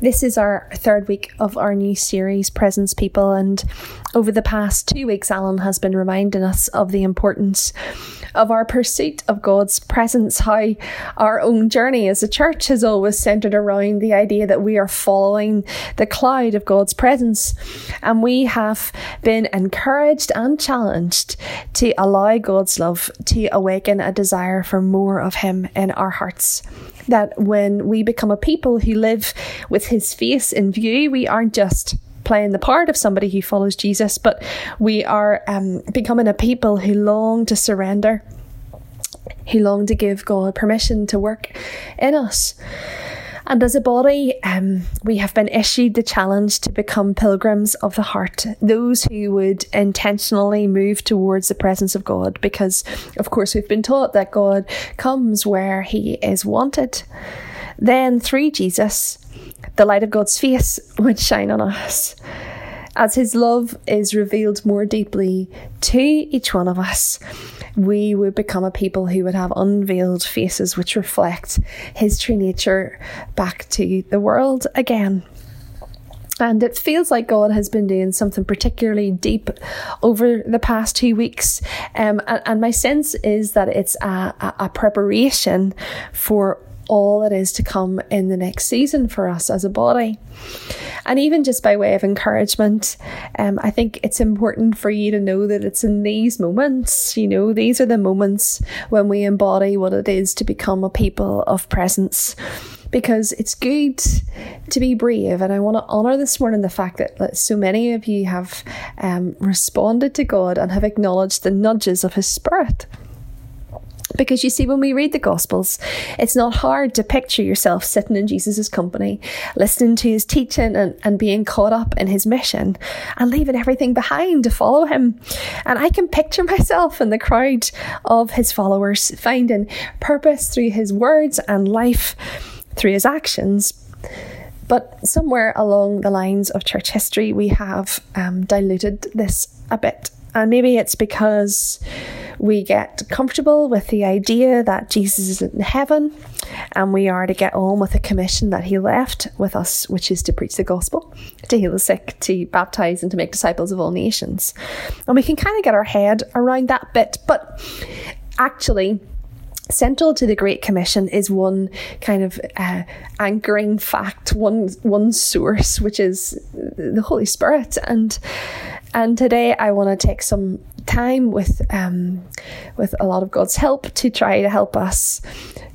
This is our third week of our new series, Presence People, and over the past two weeks, Alan has been reminding us of the importance of our pursuit of God's presence, how our own journey as a church has always centered around the idea that we are following the cloud of God's presence. And we have been encouraged and challenged to allow God's love to awaken a desire for more of Him in our hearts that when we become a people who live with his face in view, we aren't just playing the part of somebody who follows Jesus, but we are um, becoming a people who long to surrender, who long to give God permission to work in us. And as a body, um, we have been issued the challenge to become pilgrims of the heart, those who would intentionally move towards the presence of God, because, of course, we've been taught that God comes where he is wanted. Then, through Jesus, the light of God's face would shine on us. As his love is revealed more deeply to each one of us, we would become a people who would have unveiled faces which reflect his true nature back to the world again. And it feels like God has been doing something particularly deep over the past two weeks. Um, and, and, my sense is that it's a, a, a preparation for all that is to come in the next season for us as a body. And even just by way of encouragement, um, I think it's important for you to know that it's in these moments, you know, these are the moments when we embody what it is to become a people of presence because it's good to be brave. And I want to honour this morning the fact that so many of you have um, responded to God and have acknowledged the nudges of His Spirit. Because you see, when we read the Gospels, it's not hard to picture yourself sitting in Jesus' company, listening to his teaching and, and being caught up in his mission and leaving everything behind to follow him. And I can picture myself in the crowd of his followers, finding purpose through his words and life through his actions. But somewhere along the lines of church history, we have um, diluted this a bit. And maybe it's because we get comfortable with the idea that Jesus is in heaven and we are to get on with the commission that he left with us, which is to preach the gospel, to heal the sick, to baptize, and to make disciples of all nations. And we can kind of get our head around that bit, but actually, central to the Great Commission is one kind of uh, anchoring fact, one one source, which is the Holy Spirit. And and today I want to take some time with um, with a lot of God's help to try to help us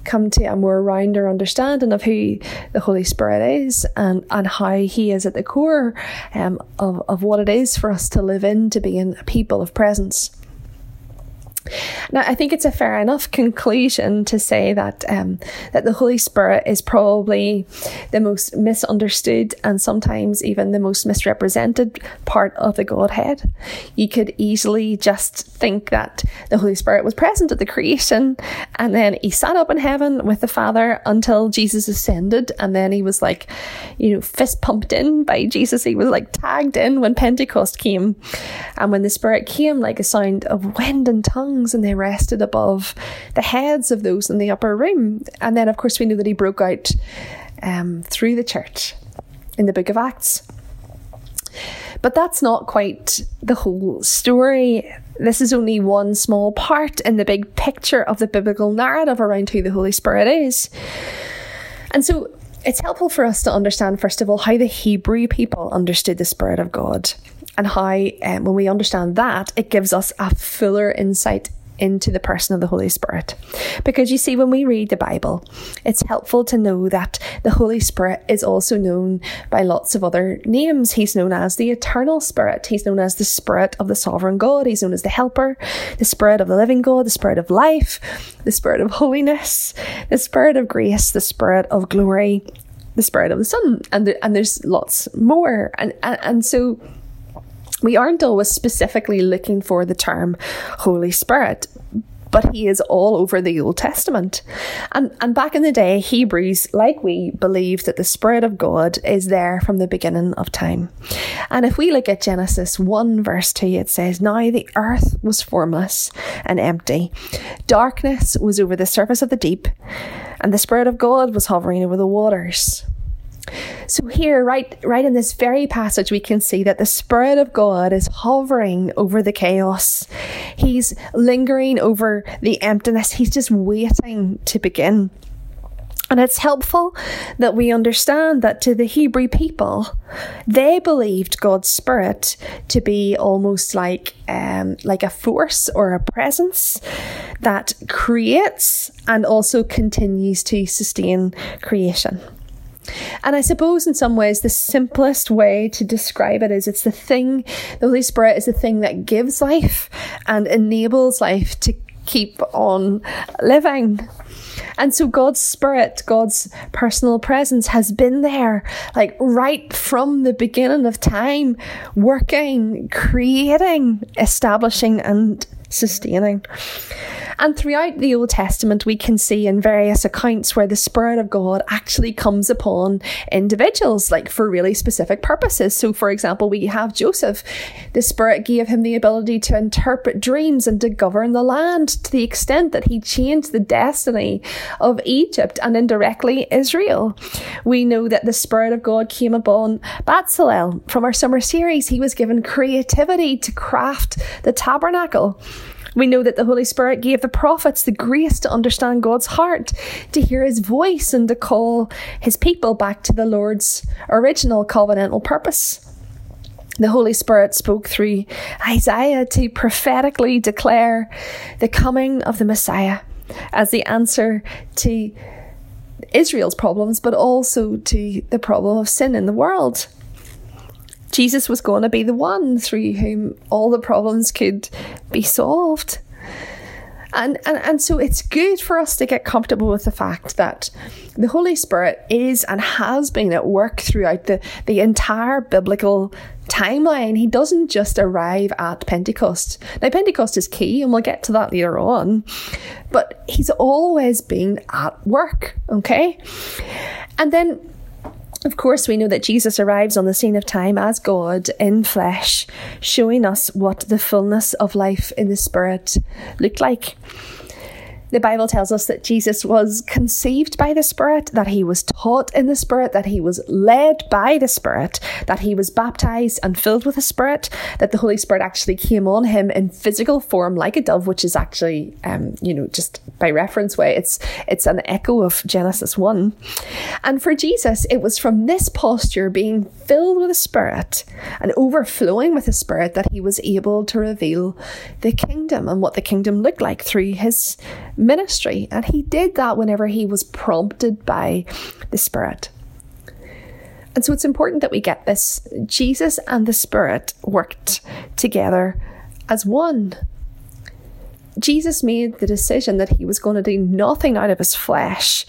come to a more rounder understanding of who the Holy Spirit is and, and how He is at the core um, of, of what it is for us to live into being a people of presence. Now, I think it's a fair enough conclusion to say that um, that the Holy Spirit is probably the most misunderstood and sometimes even the most misrepresented part of the Godhead. You could easily just think that the Holy Spirit was present at the creation, and then he sat up in heaven with the Father until Jesus ascended, and then he was like, you know, fist pumped in by Jesus. He was like tagged in when Pentecost came, and when the Spirit came like a sound of wind and tongue tongues and they rested above the heads of those in the upper room. And then, of course, we know that he broke out um, through the church in the book of Acts. But that's not quite the whole story. This is only one small part in the big picture of the biblical narrative around who the Holy Spirit is. And so it's helpful for us to understand, first of all, how the Hebrew people understood the Spirit of God and how, um, when we understand that, it gives us a fuller insight into the person of the Holy Spirit. Because you see, when we read the Bible, it's helpful to know that the Holy Spirit is also known by lots of other names. He's known as the Eternal Spirit, He's known as the Spirit of the Sovereign God, He's known as the Helper, the Spirit of the Living God, the Spirit of Life, the Spirit of Holiness, the Spirit of Grace, the Spirit of Glory. The spirit of the Son, and and there's lots more, and and, and so we aren't always specifically looking for the term Holy Spirit, but he is all over the Old Testament. And and back in the day, Hebrews, like we, believed that the Spirit of God is there from the beginning of time. And if we look at Genesis 1 verse 2, it says, Now the earth was formless and empty. Darkness was over the surface of the deep, and the Spirit of God was hovering over the waters. So here, right, right in this very passage, we can see that the Spirit of God is hovering over the chaos. He's lingering over the emptiness. He's just waiting to begin. And it's helpful that we understand that to the Hebrew people, they believed God's Spirit to be almost like um, like a force or a presence that creates and also continues to sustain creation. And I suppose in some ways the simplest way to describe it is it's the thing, the Holy Spirit is the thing that gives life and enables life to keep on living. And so God's spirit, God's personal presence has been there, like right from the beginning of time, working, creating, establishing, and sustaining. And throughout the Old Testament, we can see in various accounts where the Spirit of God actually comes upon individuals, like for really specific purposes. So, for example, we have Joseph. The Spirit gave him the ability to interpret dreams and to govern the land to the extent that he changed the destiny of Egypt and indirectly Israel. We know that the Spirit of God came upon Bezalel from our summer series. He was given creativity to craft the tabernacle. We know that the Holy Spirit gave the prophets the grace to understand God's heart, to hear his voice, and to call his people back to the Lord's original covenantal purpose. The Holy Spirit spoke through Isaiah to prophetically declare the coming of the Messiah as the answer to Israel's problems, but also to the problem of sin in the world. Jesus was going to be the one through whom all the problems could be solved. And, and, and so it's good for us to get comfortable with the fact that the Holy Spirit is and has been at work throughout the, the entire biblical timeline. He doesn't just arrive at Pentecost. Now, Pentecost is key, and we'll get to that later on, but he's always been at work, okay? And then of course, we know that Jesus arrives on the scene of time as God in flesh, showing us what the fullness of life in the Spirit looked like. The Bible tells us that Jesus was conceived by the Spirit, that he was taught in the Spirit, that he was led by the Spirit, that he was baptized and filled with the Spirit, that the Holy Spirit actually came on him in physical form like a dove, which is actually, um, you know, just by reference way, it's it's an echo of Genesis one. And for Jesus, it was from this posture, being filled with the Spirit and overflowing with the Spirit, that he was able to reveal the kingdom and what the kingdom looked like through his ministry. And he did that whenever he was prompted by the Spirit. And so it's important that we get this. Jesus and the Spirit worked together as one. Jesus made the decision that he was going to do nothing out of his flesh.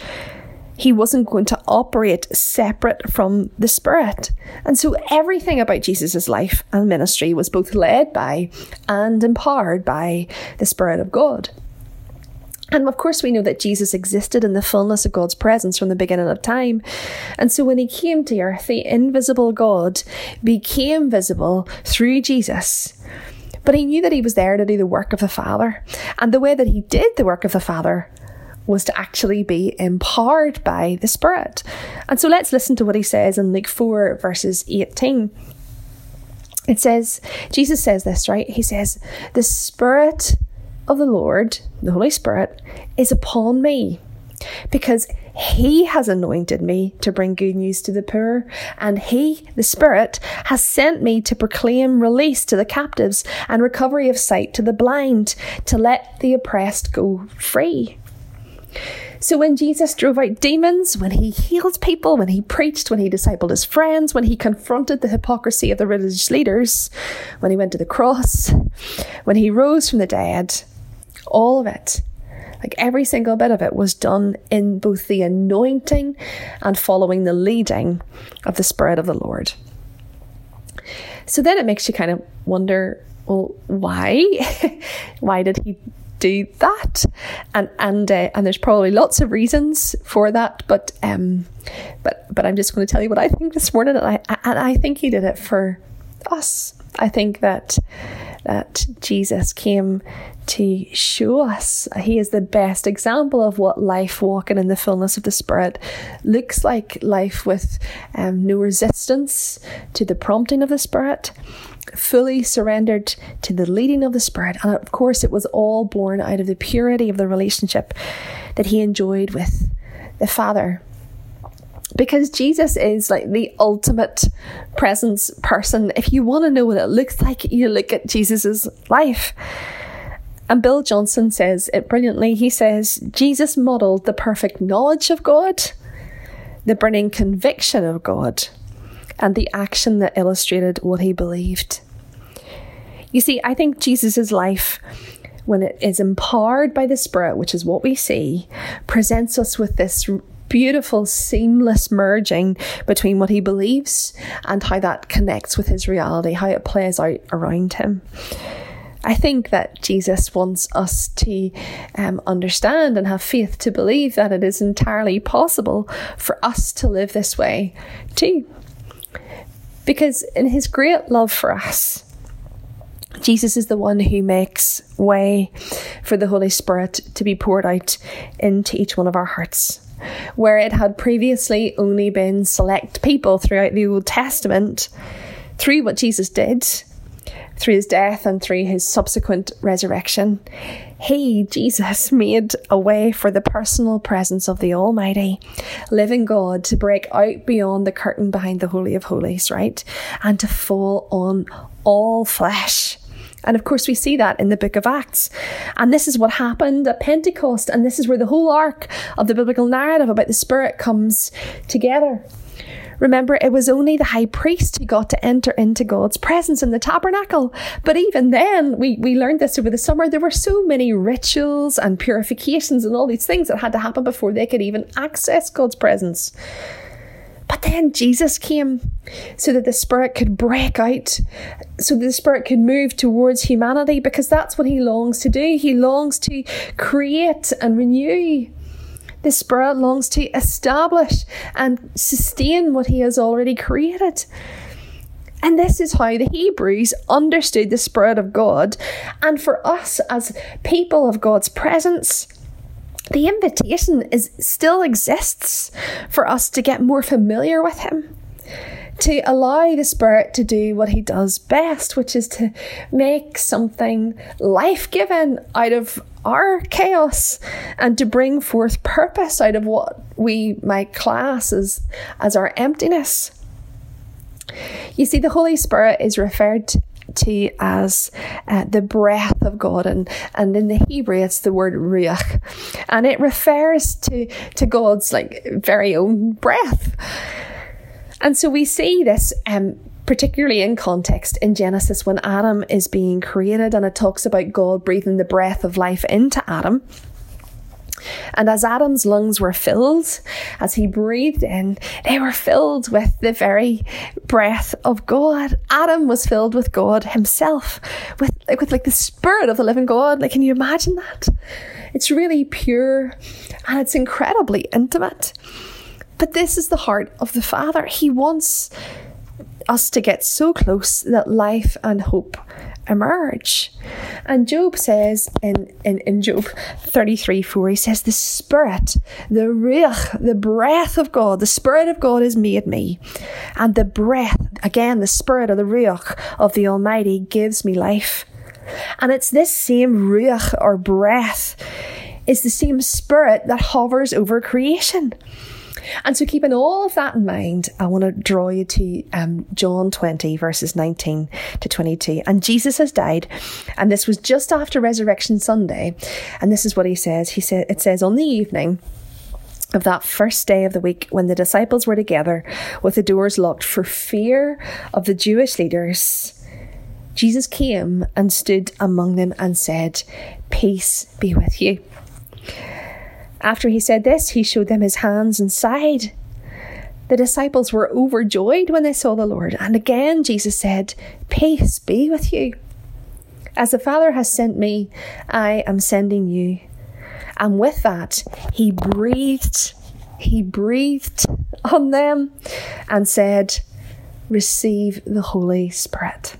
He wasn't going to operate separate from the Spirit. And so everything about Jesus' life and ministry was both led by and empowered by the Spirit of God. And of course, we know that Jesus existed in the fullness of God's presence from the beginning of time. And so when he came to earth, the invisible God became visible through Jesus. But he knew that he was there to do the work of the Father. And the way that he did the work of the Father was to actually be empowered by the Spirit. And so let's listen to what he says in Luke 4, verses 18. It says, Jesus says this, right? He says, The Spirit of the Lord, the Holy Spirit, is upon me because he has anointed me to bring good news to the poor, and he, the Spirit, has sent me to proclaim release to the captives and recovery of sight to the blind, to let the oppressed go free. So when Jesus drove out demons, when he healed people, when he preached, when he discipled his friends, when he confronted the hypocrisy of the religious leaders, when he went to the cross, when he rose from the dead, all of it, like every single bit of it, was done in both the anointing and following the leading of the Spirit of the Lord. So then it makes you kind of wonder well, why? why did he do that? And and uh, and there's probably lots of reasons for that, but um, but but I'm just going to tell you what I think this morning, and I and I think he did it for us. I think that that Jesus came to show us. He is the best example of what life walking in the fullness of the Spirit looks like life with um, no resistance to the prompting of the Spirit, fully surrendered to the leading of the Spirit. And of course, it was all born out of the purity of the relationship that he enjoyed with the Father because Jesus is like the ultimate presence person. If you want to know what it looks like, you look at Jesus's life. And Bill Johnson says it brilliantly. He says, Jesus modeled the perfect knowledge of God, the burning conviction of God, and the action that illustrated what he believed. You see, I think Jesus' life, when it is empowered by the Spirit, which is what we see, presents us with this beautiful, seamless merging between what he believes and how that connects with his reality, how it plays out around him. I think that Jesus wants us to um, understand and have faith to believe that it is entirely possible for us to live this way too. Because in his great love for us, Jesus is the one who makes way for the Holy Spirit to be poured out into each one of our hearts where it had previously only been select people throughout the Old Testament, through what Jesus did, through his death and through his subsequent resurrection, he, Jesus, made a way for the personal presence of the Almighty, living God, to break out beyond the curtain behind the Holy of Holies, right? And to fall on all flesh. And of course, we see that in the book of Acts. And this is what happened at Pentecost. And this is where the whole arc of the biblical narrative about the Spirit comes together. Remember, it was only the high priest who got to enter into God's presence in the tabernacle. But even then, we, we learned this over the summer, there were so many rituals and purifications and all these things that had to happen before they could even access God's presence. But then Jesus came so that the Spirit could break out, so that the Spirit could move towards humanity, because that's what He longs to do. He longs to create and renew. The Spirit longs to establish and sustain what He has already created. And this is how the Hebrews understood the Spirit of God. And for us as people of God's presence, the invitation is still exists for us to get more familiar with him to allow the spirit to do what he does best which is to make something life-giving out of our chaos and to bring forth purpose out of what we might class as, as our emptiness. You see the holy spirit is referred to to as uh, the breath of God, and, and in the Hebrew it's the word ruach, and it refers to to God's like very own breath. And so we see this um, particularly in context in Genesis when Adam is being created, and it talks about God breathing the breath of life into Adam. And as Adam's lungs were filled, as he breathed in, they were filled with the very breath of God. Adam was filled with God himself, with, with like the spirit of the living God. Like, can you imagine that? It's really pure and it's incredibly intimate. But this is the heart of the Father. He wants us to get so close that life and hope emerge. And Job says in, in, in Job 33 4, he says, The Spirit, the Ruach, the breath of God, the Spirit of God has made me. And the breath, again, the Spirit of the Ruach of the Almighty gives me life. And it's this same Ruach or breath, is the same Spirit that hovers over creation. And so, keeping all of that in mind, I want to draw you to um, John 20, verses 19 to 22. And Jesus has died, and this was just after Resurrection Sunday. And this is what he says. He said, It says, On the evening, of that first day of the week when the disciples were together with the doors locked for fear of the Jewish leaders, Jesus came and stood among them and said, Peace be with you. After he said this, he showed them his hands and side. The disciples were overjoyed when they saw the Lord. And again, Jesus said, Peace be with you. As the Father has sent me, I am sending you. And with that, he breathed, he breathed on them and said, Receive the Holy Spirit.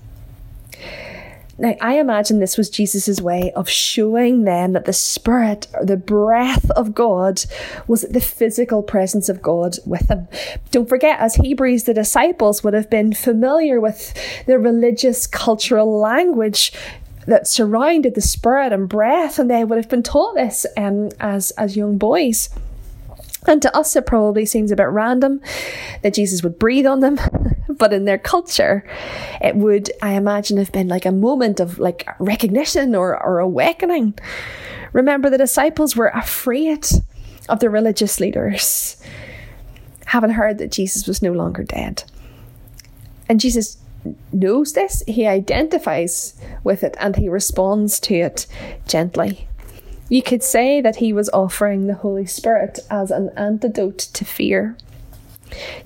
Now, I imagine this was Jesus' way of showing them that the Spirit, or the breath of God, was the physical presence of God with them. Don't forget, as Hebrews, the disciples would have been familiar with the religious cultural language that surrounded the Spirit and breath, and they would have been taught this um, as, as young boys. And to us, it probably seems a bit random that Jesus would breathe on them. but in their culture, it would, I imagine, have been like a moment of like recognition or, or awakening. Remember, the disciples were afraid of the religious leaders, having heard that Jesus was no longer dead. And Jesus knows this, he identifies with it, and he responds to it gently. You could say that he was offering the Holy Spirit as an antidote to fear.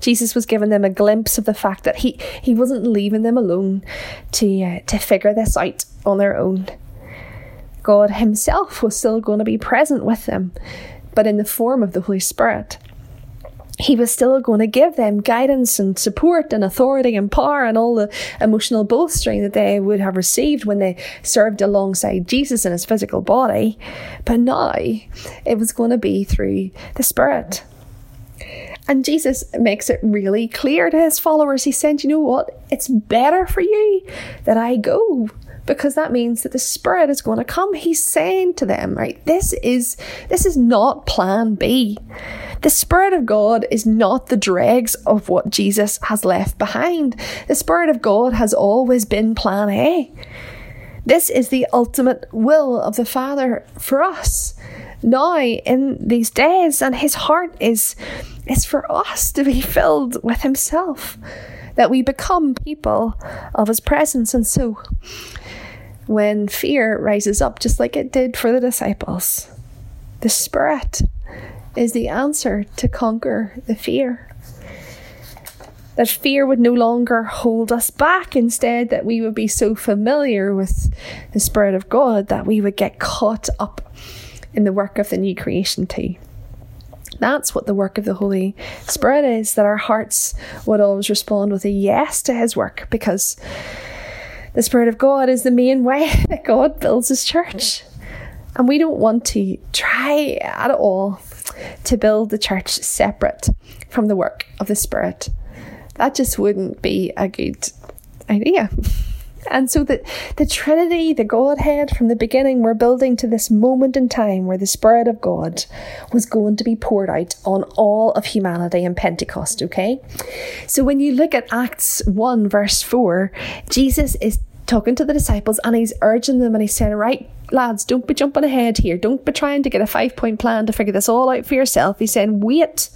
Jesus was giving them a glimpse of the fact that he, he wasn't leaving them alone to, uh, to figure this out on their own. God Himself was still going to be present with them, but in the form of the Holy Spirit he was still going to give them guidance and support and authority and power and all the emotional bolstering that they would have received when they served alongside Jesus in his physical body. But now it was going to be through the Spirit. And Jesus makes it really clear to his followers. He said, You know what? It's better for you that I go because that means that the spirit is going to come he's saying to them right this is this is not plan b the Spirit of God is not the dregs of what Jesus has left behind. The Spirit of God has always been plan A. This is the ultimate will of the Father for us now in these days, and His heart is, is for us to be filled with Himself, that we become people of His presence. And so, when fear rises up, just like it did for the disciples, the Spirit is the answer to conquer the fear. That fear would no longer hold us back, instead, that we would be so familiar with the Spirit of God that we would get caught up in the work of the new creation too. That's what the work of the Holy Spirit is, that our hearts would always respond with a yes to His work because the Spirit of God is the main way that God builds His church. And we don't want to try at all to build the church separate from the work of the Spirit. That just wouldn't be a good idea. And so the, the Trinity, the Godhead from the beginning, we're building to this moment in time where the Spirit of God was going to be poured out on all of humanity in Pentecost, okay? So when you look at Acts 1, verse 4, Jesus is talking to the disciples and he's urging them and he's saying, Right, lads, don't be jumping ahead here. Don't be trying to get a five point plan to figure this all out for yourself. He's saying, Wait,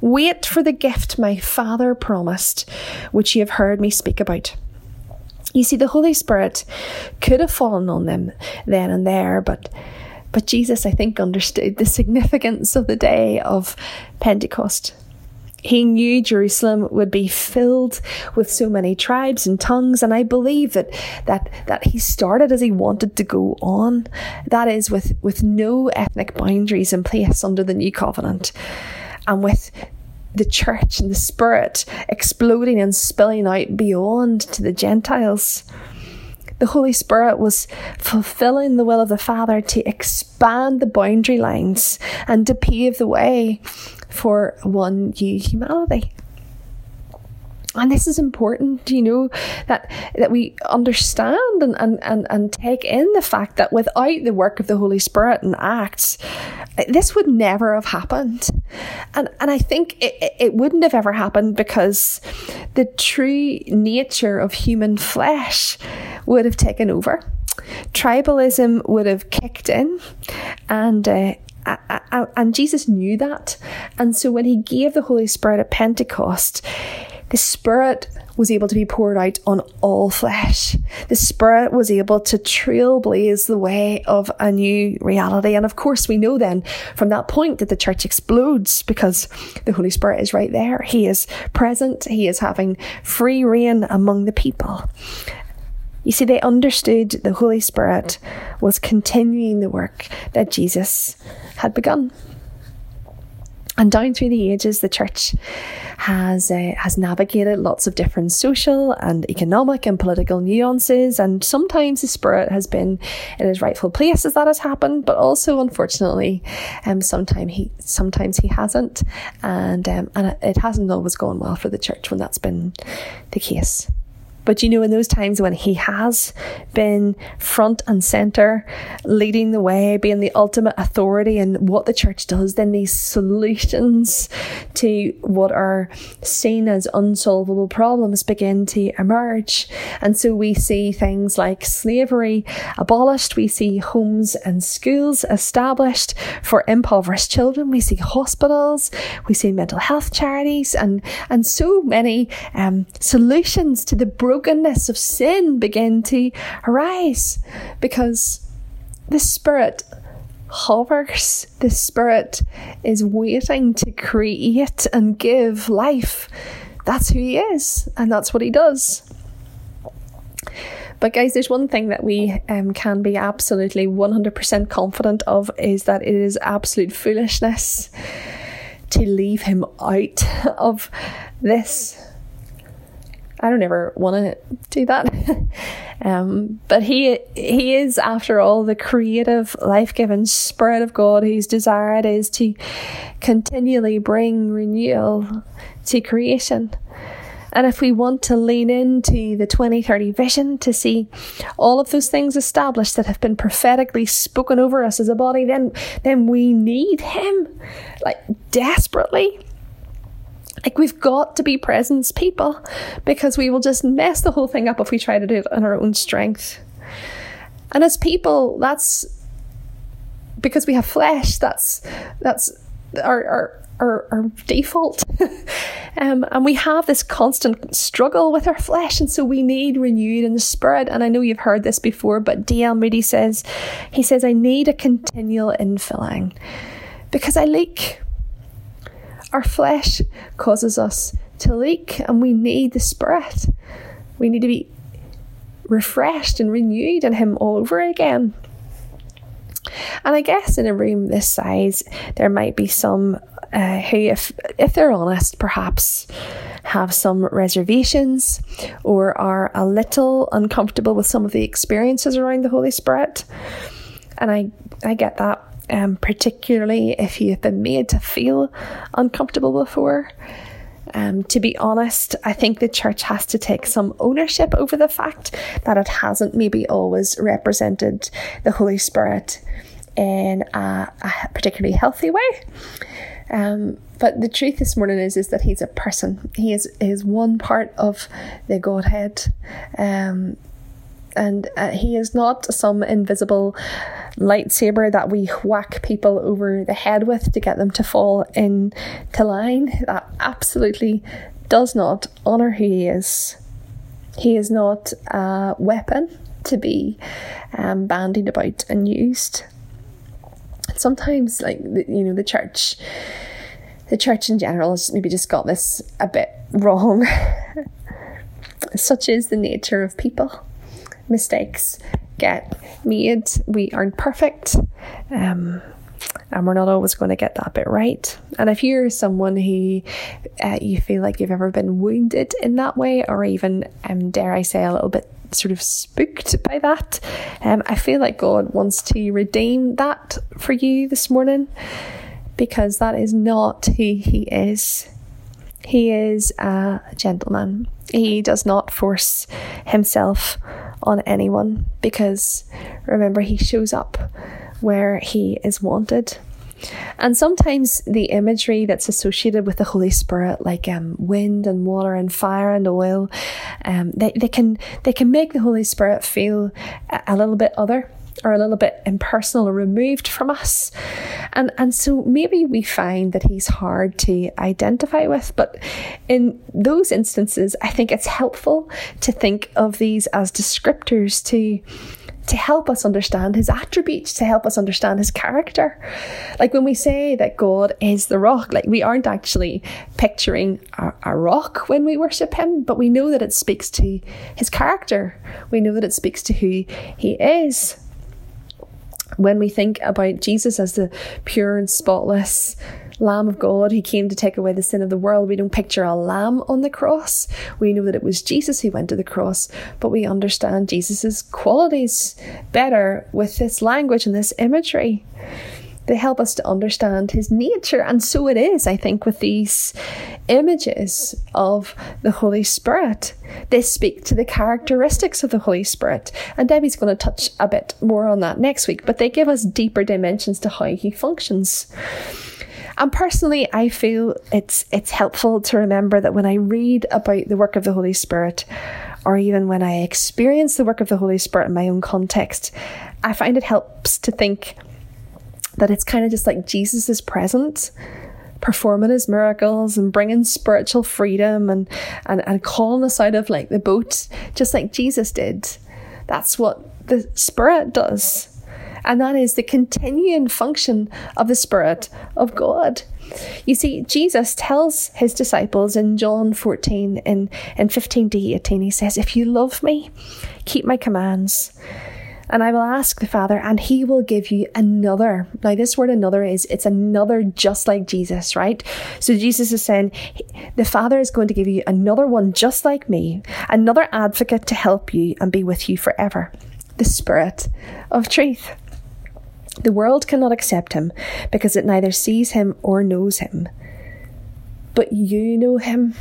wait for the gift my Father promised, which you have heard me speak about. You see, the Holy Spirit could have fallen on them then and there, but but Jesus, I think, understood the significance of the day of Pentecost. He knew Jerusalem would be filled with so many tribes and tongues, and I believe that that that he started as he wanted to go on. That is with, with no ethnic boundaries in place under the new covenant. And with the church and the spirit exploding and spilling out beyond to the Gentiles. The Holy Spirit was fulfilling the will of the Father to expand the boundary lines and to pave the way for one new humanity. And this is important, you know, that that we understand and, and, and, and take in the fact that without the work of the Holy Spirit and Acts, this would never have happened. And and I think it, it wouldn't have ever happened because the true nature of human flesh would have taken over. Tribalism would have kicked in, and uh, and Jesus knew that. And so when he gave the Holy Spirit at Pentecost, the Spirit was able to be poured out on all flesh. The Spirit was able to trailblaze the way of a new reality. And of course, we know then from that point that the church explodes because the Holy Spirit is right there. He is present, He is having free reign among the people. You see, they understood the Holy Spirit was continuing the work that Jesus had begun. And down through the ages, the church has uh, has navigated lots of different social and economic and political nuances, and sometimes the spirit has been in his rightful place as that has happened, but also unfortunately, um, sometimes he sometimes he hasn't, and um, and it hasn't always gone well for the church when that's been the case. But you know, in those times when he has been front and center, leading the way, being the ultimate authority in what the church does, then these solutions to what are seen as unsolvable problems begin to emerge. And so we see things like slavery abolished, we see homes and schools established for impoverished children, we see hospitals, we see mental health charities, and, and so many um, solutions to the broken brokenness of sin begin to arise because the Spirit hovers. The Spirit is waiting to create and give life. That's who He is, and that's what He does. But, guys, there's one thing that we um, can be absolutely 100% confident of is that it is absolute foolishness to leave Him out of this I don't ever want to do that. um, but he he is, after all, the creative, life giving Spirit of God whose desire it is to continually bring renewal to creation. And if we want to lean into the 2030 vision to see all of those things established that have been prophetically spoken over us as a body, then then we need him like desperately. Like, we've got to be presence people because we will just mess the whole thing up if we try to do it on our own strength. And as people, that's because we have flesh, that's that's our our our, our default. um, and we have this constant struggle with our flesh, and so we need renewed in the spirit. And I know you've heard this before, but D.L. Moody says, he says, I need a continual infilling because I leak. Our flesh causes us to leak, and we need the Spirit. We need to be refreshed and renewed in Him all over again. And I guess in a room this size, there might be some uh, who, if if they're honest, perhaps have some reservations or are a little uncomfortable with some of the experiences around the Holy Spirit. And I I get that um, particularly if you've been made to feel uncomfortable before. Um, to be honest, I think the church has to take some ownership over the fact that it hasn't maybe always represented the Holy Spirit in a, a particularly healthy way. Um, but the truth this morning is is that he's a person. He is is one part of the Godhead. Um, and uh, he is not some invisible lightsaber that we whack people over the head with to get them to fall into line. That absolutely does not honour who he is. He is not a weapon to be um, bandied about and used. Sometimes, like you know, the church, the church in general has maybe just got this a bit wrong. Such is the nature of people mistakes get made. We aren't perfect. Um, and we're not always going to get that bit right. And if you're someone who uh, you feel like you've ever been wounded in that way, or even, um, dare I say, a little bit sort of spooked by that, um, I feel like God wants to redeem that for you this morning because that is not who He is. He is a gentleman. He does not force himself on anyone because remember, he shows up where he is wanted. And sometimes the imagery that's associated with the Holy Spirit, like um, wind and water and fire and oil, um, they, they can they can make the Holy Spirit feel a, a little bit other or a little bit impersonal or removed from us. And and so maybe we find that he's hard to identify with, but in those instances I think it's helpful to think of these as descriptors to to help us understand his attributes, to help us understand his character. Like when we say that God is the rock, like we aren't actually picturing a, a, rock when we worship him, but we know that it speaks to his character. We know that it speaks to who he is when we think about Jesus as the pure and spotless Lamb of God who came to take away the sin of the world. We don't picture a lamb on the cross. We know that it was Jesus who went to the cross, but we understand Jesus's qualities better with this language and this imagery. They help us to understand his nature. And so it is, I think, with these images of the Holy Spirit. They speak to the characteristics of the Holy Spirit. And Debbie's going to touch a bit more on that next week, but they give us deeper dimensions to how he functions. And personally, I feel it's it's helpful to remember that when I read about the work of the Holy Spirit, or even when I experience the work of the Holy Spirit in my own context, I find it helps to think that it's kind of just like Jesus is present performing his miracles and bringing spiritual freedom and, and, and calling us out of like the boat, just like Jesus did. That's what the Spirit does. And that is the continuing function of the Spirit of God. You see, Jesus tells his disciples in John 14 in, in 15 to 18, he says, If you love me, keep my commands. And I will ask the Father, and he will give you another. Now, this word another is, it's another just like Jesus, right? So Jesus is saying, the Father is going to give you another one just like me, another advocate to help you and be with you forever. The Spirit of truth. The world cannot accept him because it neither sees him or knows him. But you know him.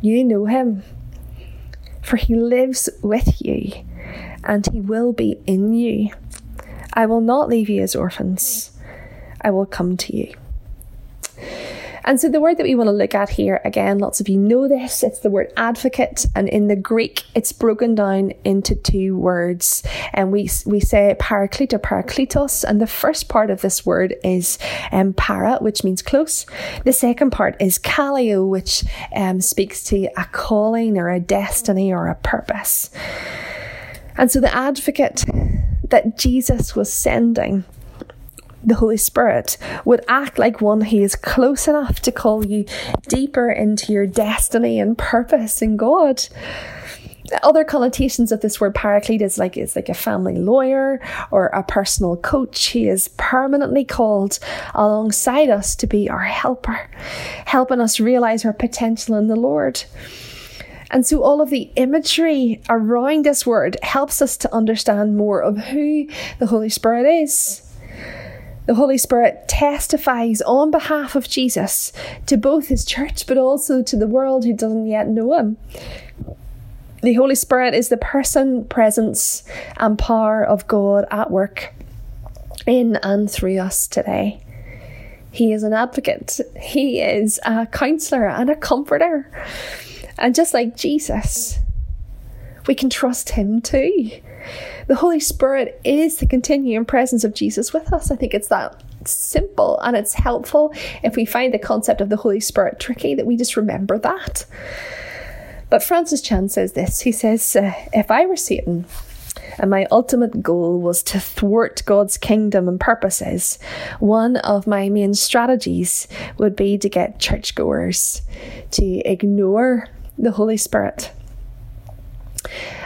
You know him. For he lives with you and he will be in you. I will not leave you as orphans, I will come to you. And so the word that we want to look at here, again, lots of you know this, it's the word advocate. And in the Greek, it's broken down into two words. And we, we say paraclete or parakletos. And the first part of this word is um, para, which means close. The second part is kaleo, which um, speaks to a calling or a destiny or a purpose. And so the advocate that Jesus was sending, the Holy Spirit, would act like one who is close enough to call you deeper into your destiny and purpose in God. Other connotations of this word paraclete is like it's like a family lawyer or a personal coach. He is permanently called alongside us to be our helper, helping us realize our potential in the Lord. And so all of the imagery around this word helps us to understand more of who the Holy Spirit is. The Holy Spirit testifies on behalf of Jesus to both his church but also to the world who doesn't yet know him. The Holy Spirit is the person, presence, and power of God at work in and through us today. He is an advocate, he is a counselor and a comforter. And just like Jesus, we can trust Him too. The Holy Spirit is the continuing presence of Jesus with us. I think it's that simple and it's helpful if we find the concept of the Holy Spirit tricky that we just remember that. But Francis Chan says this he says, uh, If I were Satan, and my ultimate goal was to thwart God's kingdom and purposes, one of my main strategies would be to get churchgoers to ignore the Holy Spirit.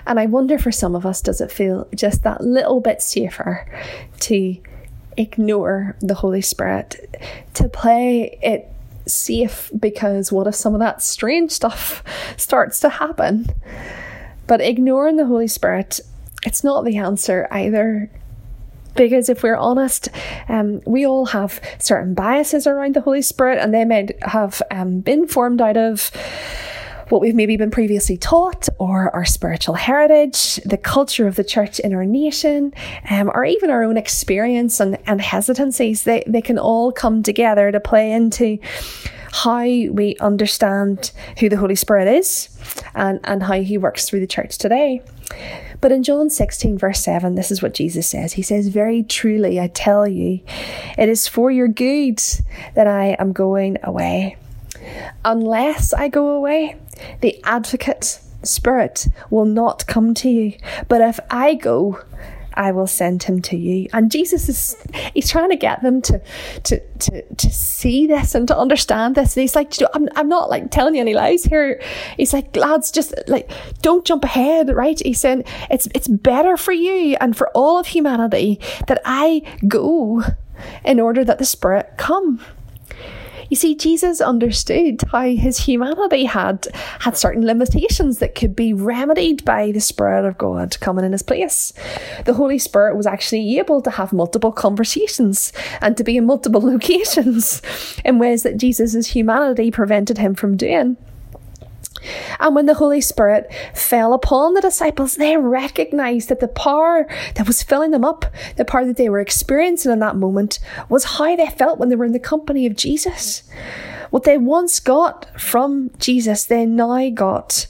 And I wonder for some of us, does it feel just that little bit safer to ignore the Holy Spirit, to play it safe because what if some of that strange stuff starts to happen? But ignoring the Holy Spirit, it's not the answer either. Because if we're honest, um, we all have certain biases around the Holy Spirit, and they may have um, been formed out of what we've maybe been previously taught, or our spiritual heritage, the culture of the church in our nation, um, or even our own experience and, and hesitancies, they, they can all come together to play into how we understand who the Holy Spirit is and, and how he works through the church today. But in John 16, verse 7, this is what Jesus says. He says, Very truly, I tell you, it is for your good that I am going away. Unless I go away, the advocate spirit will not come to you. But if I go, I will send him to you. And Jesus is he's trying to get them to to to, to see this and to understand this. And he's like, I'm, I'm not like telling you any lies here. He's like, lads, just like don't jump ahead, right? He's saying it's it's better for you and for all of humanity that I go in order that the Spirit come. You see, Jesus understood how his humanity had had certain limitations that could be remedied by the Spirit of God coming in his place. The Holy Spirit was actually able to have multiple conversations and to be in multiple locations in ways that Jesus' humanity prevented him from doing. And when the Holy Spirit fell upon the disciples, they recognized that the power that was filling them up, the power that they were experiencing in that moment, was how they felt when they were in the company of Jesus. What they once got from Jesus, they now got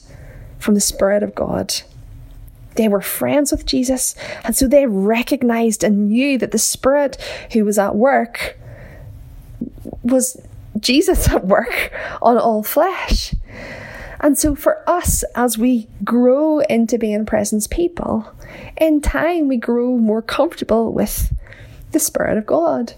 from the Spirit of God. They were friends with Jesus, and so they recognized and knew that the Spirit who was at work was Jesus at work on all flesh. And so, for us, as we grow into being presence people, in time we grow more comfortable with the Spirit of God.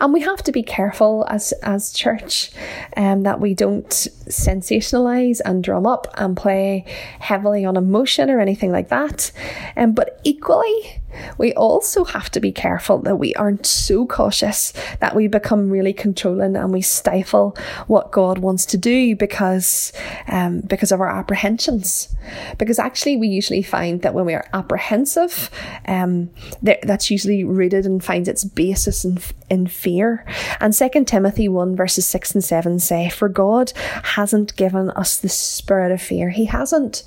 And we have to be careful as as church um, that we don't sensationalize and drum up and play heavily on emotion or anything like that. Um, but equally, we also have to be careful that we aren't so cautious that we become really controlling and we stifle what God wants to do because um, because of our apprehensions. Because actually, we usually find that when we are apprehensive, um, that's usually rooted and finds its basis in, in fear. And Second Timothy 1 verses 6 and 7 say, For God hasn't given us the spirit of fear. He hasn't.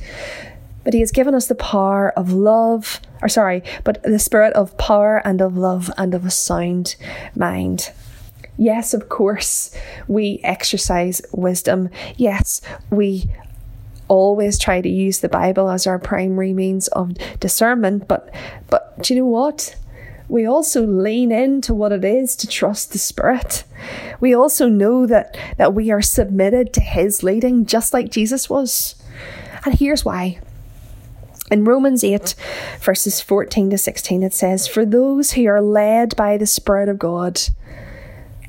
But He has given us the power of love, or sorry, but the spirit of power and of love and of a sound mind. Yes, of course, we exercise wisdom. Yes, we always try to use the Bible as our primary means of discernment, but but do you know what? we also lean into what it is to trust the Spirit. We also know that, that we are submitted to His leading, just like Jesus was. And here's why. In Romans 8, verses 14 to 16, it says, For those who are led by the Spirit of God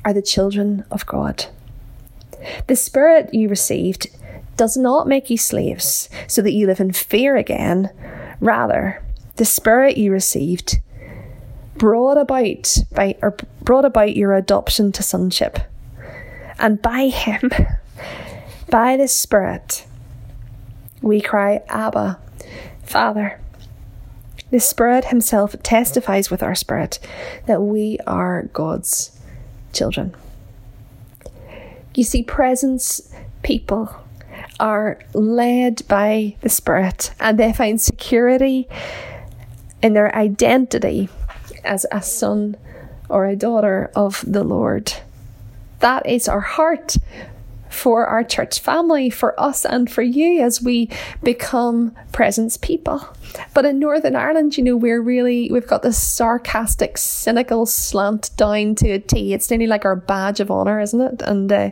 are the children of God. The Spirit you received does not make you slaves so that you live in fear again. Rather, the Spirit you received brought about by or brought about your adoption to sonship. And by him, by the Spirit, we cry, Abba, Father. The Spirit Himself testifies with our spirit that we are God's children. You see, presence people are led by the Spirit and they find security in their identity as a son or a daughter of the Lord. That is our heart for our church family, for us and for you as we become presence people. But in Northern Ireland, you know, we're really, we've got this sarcastic, cynical slant down to a T. It's nearly like our badge of honour, isn't it? And, uh,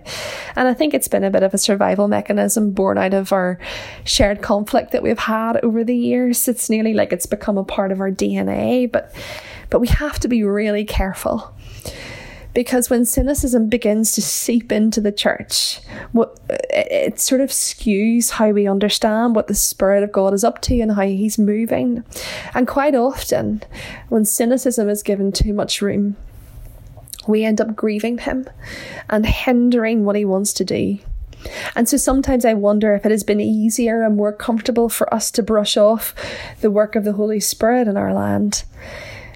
and I think it's been a bit of a survival mechanism born out of our shared conflict that we've had over the years. It's nearly like it's become a part of our DNA, but but we have to be really careful because when cynicism begins to seep into the church, what it sort of skews how we understand what the Spirit of God is up to and how He's moving. And quite often, when cynicism is given too much room, we end up grieving Him and hindering what He wants to do. And so sometimes I wonder if it has been easier and more comfortable for us to brush off the work of the Holy Spirit in our land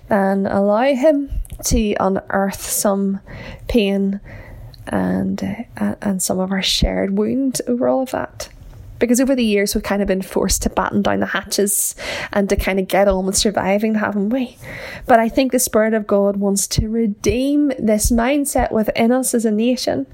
and allow Him to unearth some pain and uh, and some of our shared wound over all of that because over the years we've kind of been forced to batten down the hatches and to kind of get on with surviving, haven't we? But I think the Spirit of God wants to redeem this mindset within us as a nation.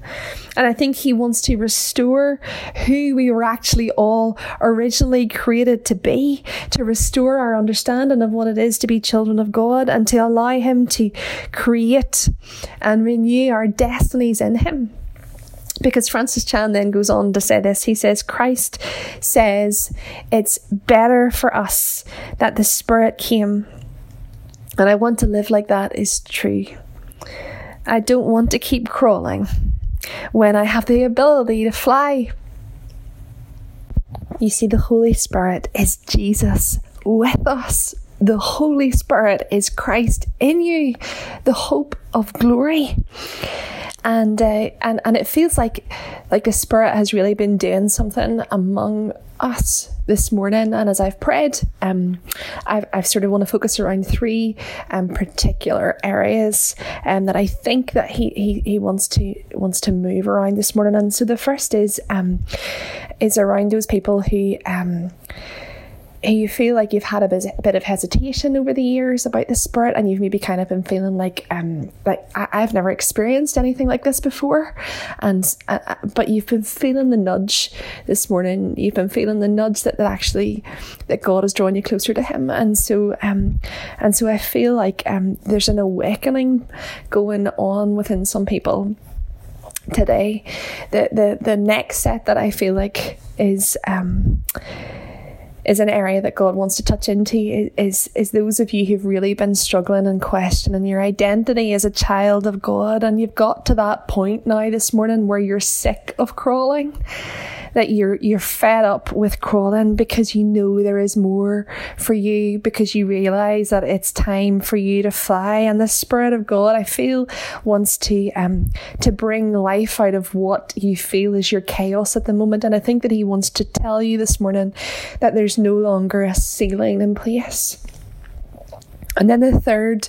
And I think He wants to restore who we were actually all originally created to be, to restore our understanding of what it is to be children of God and to allow Him to create and renew our destinies in Him because Francis Chan then goes on to say this. He says, Christ says it's better for us that the Spirit came. And I want to live like that is true. I don't want to keep crawling when I have the ability to fly. You see, the Holy Spirit is Jesus with us. The Holy Spirit is Christ in you, the hope of glory. And uh, and and it feels like like the Spirit has really been doing something among us this morning. And as I've prayed, um, I've, I've sort of want to focus around three um, particular areas um, that I think that he, he, he wants to wants to move around this morning. And so the first is um, is around those people who um, you feel like you've had a bit of hesitation over the years about the spirit and you've maybe kind of been feeling like um like I, have never experienced anything like this before. And uh, uh, but you've been feeling the nudge this morning. You've been feeling the nudge that, that actually that God is drawing you closer to him. And so um and so I feel like um there's an awakening going on within some people today. The the the next set that I feel like is um is an area that God wants to touch into is is those of you who've really been struggling and questioning your identity as a child of God and you've got to that point now this morning where you're sick of crawling that you're you're fed up with crawling because you know there is more for you because you realize that it's time for you to fly. And the spirit of God I feel wants to um to bring life out of what you feel is your chaos at the moment. And I think that he wants to tell you this morning that there's no longer a ceiling in place and then the third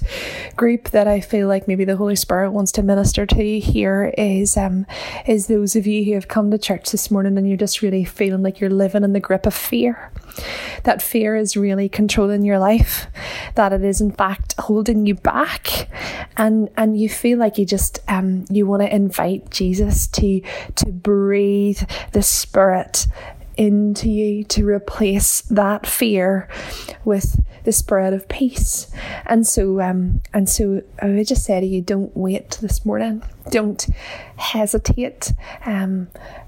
group that I feel like maybe the Holy Spirit wants to minister to here is um is those of you who have come to church this morning and you're just really feeling like you're living in the grip of fear. That fear is really controlling your life, that it is in fact holding you back and and you feel like you just um you want to invite Jesus to to breathe the spirit into you to replace that fear with the spirit of peace. And so, um, and so I would just say to you, don't wait this morning. Don't hesitate. Um,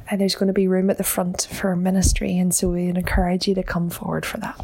and there's going to be room at the front for ministry, and so we encourage you to come forward for that.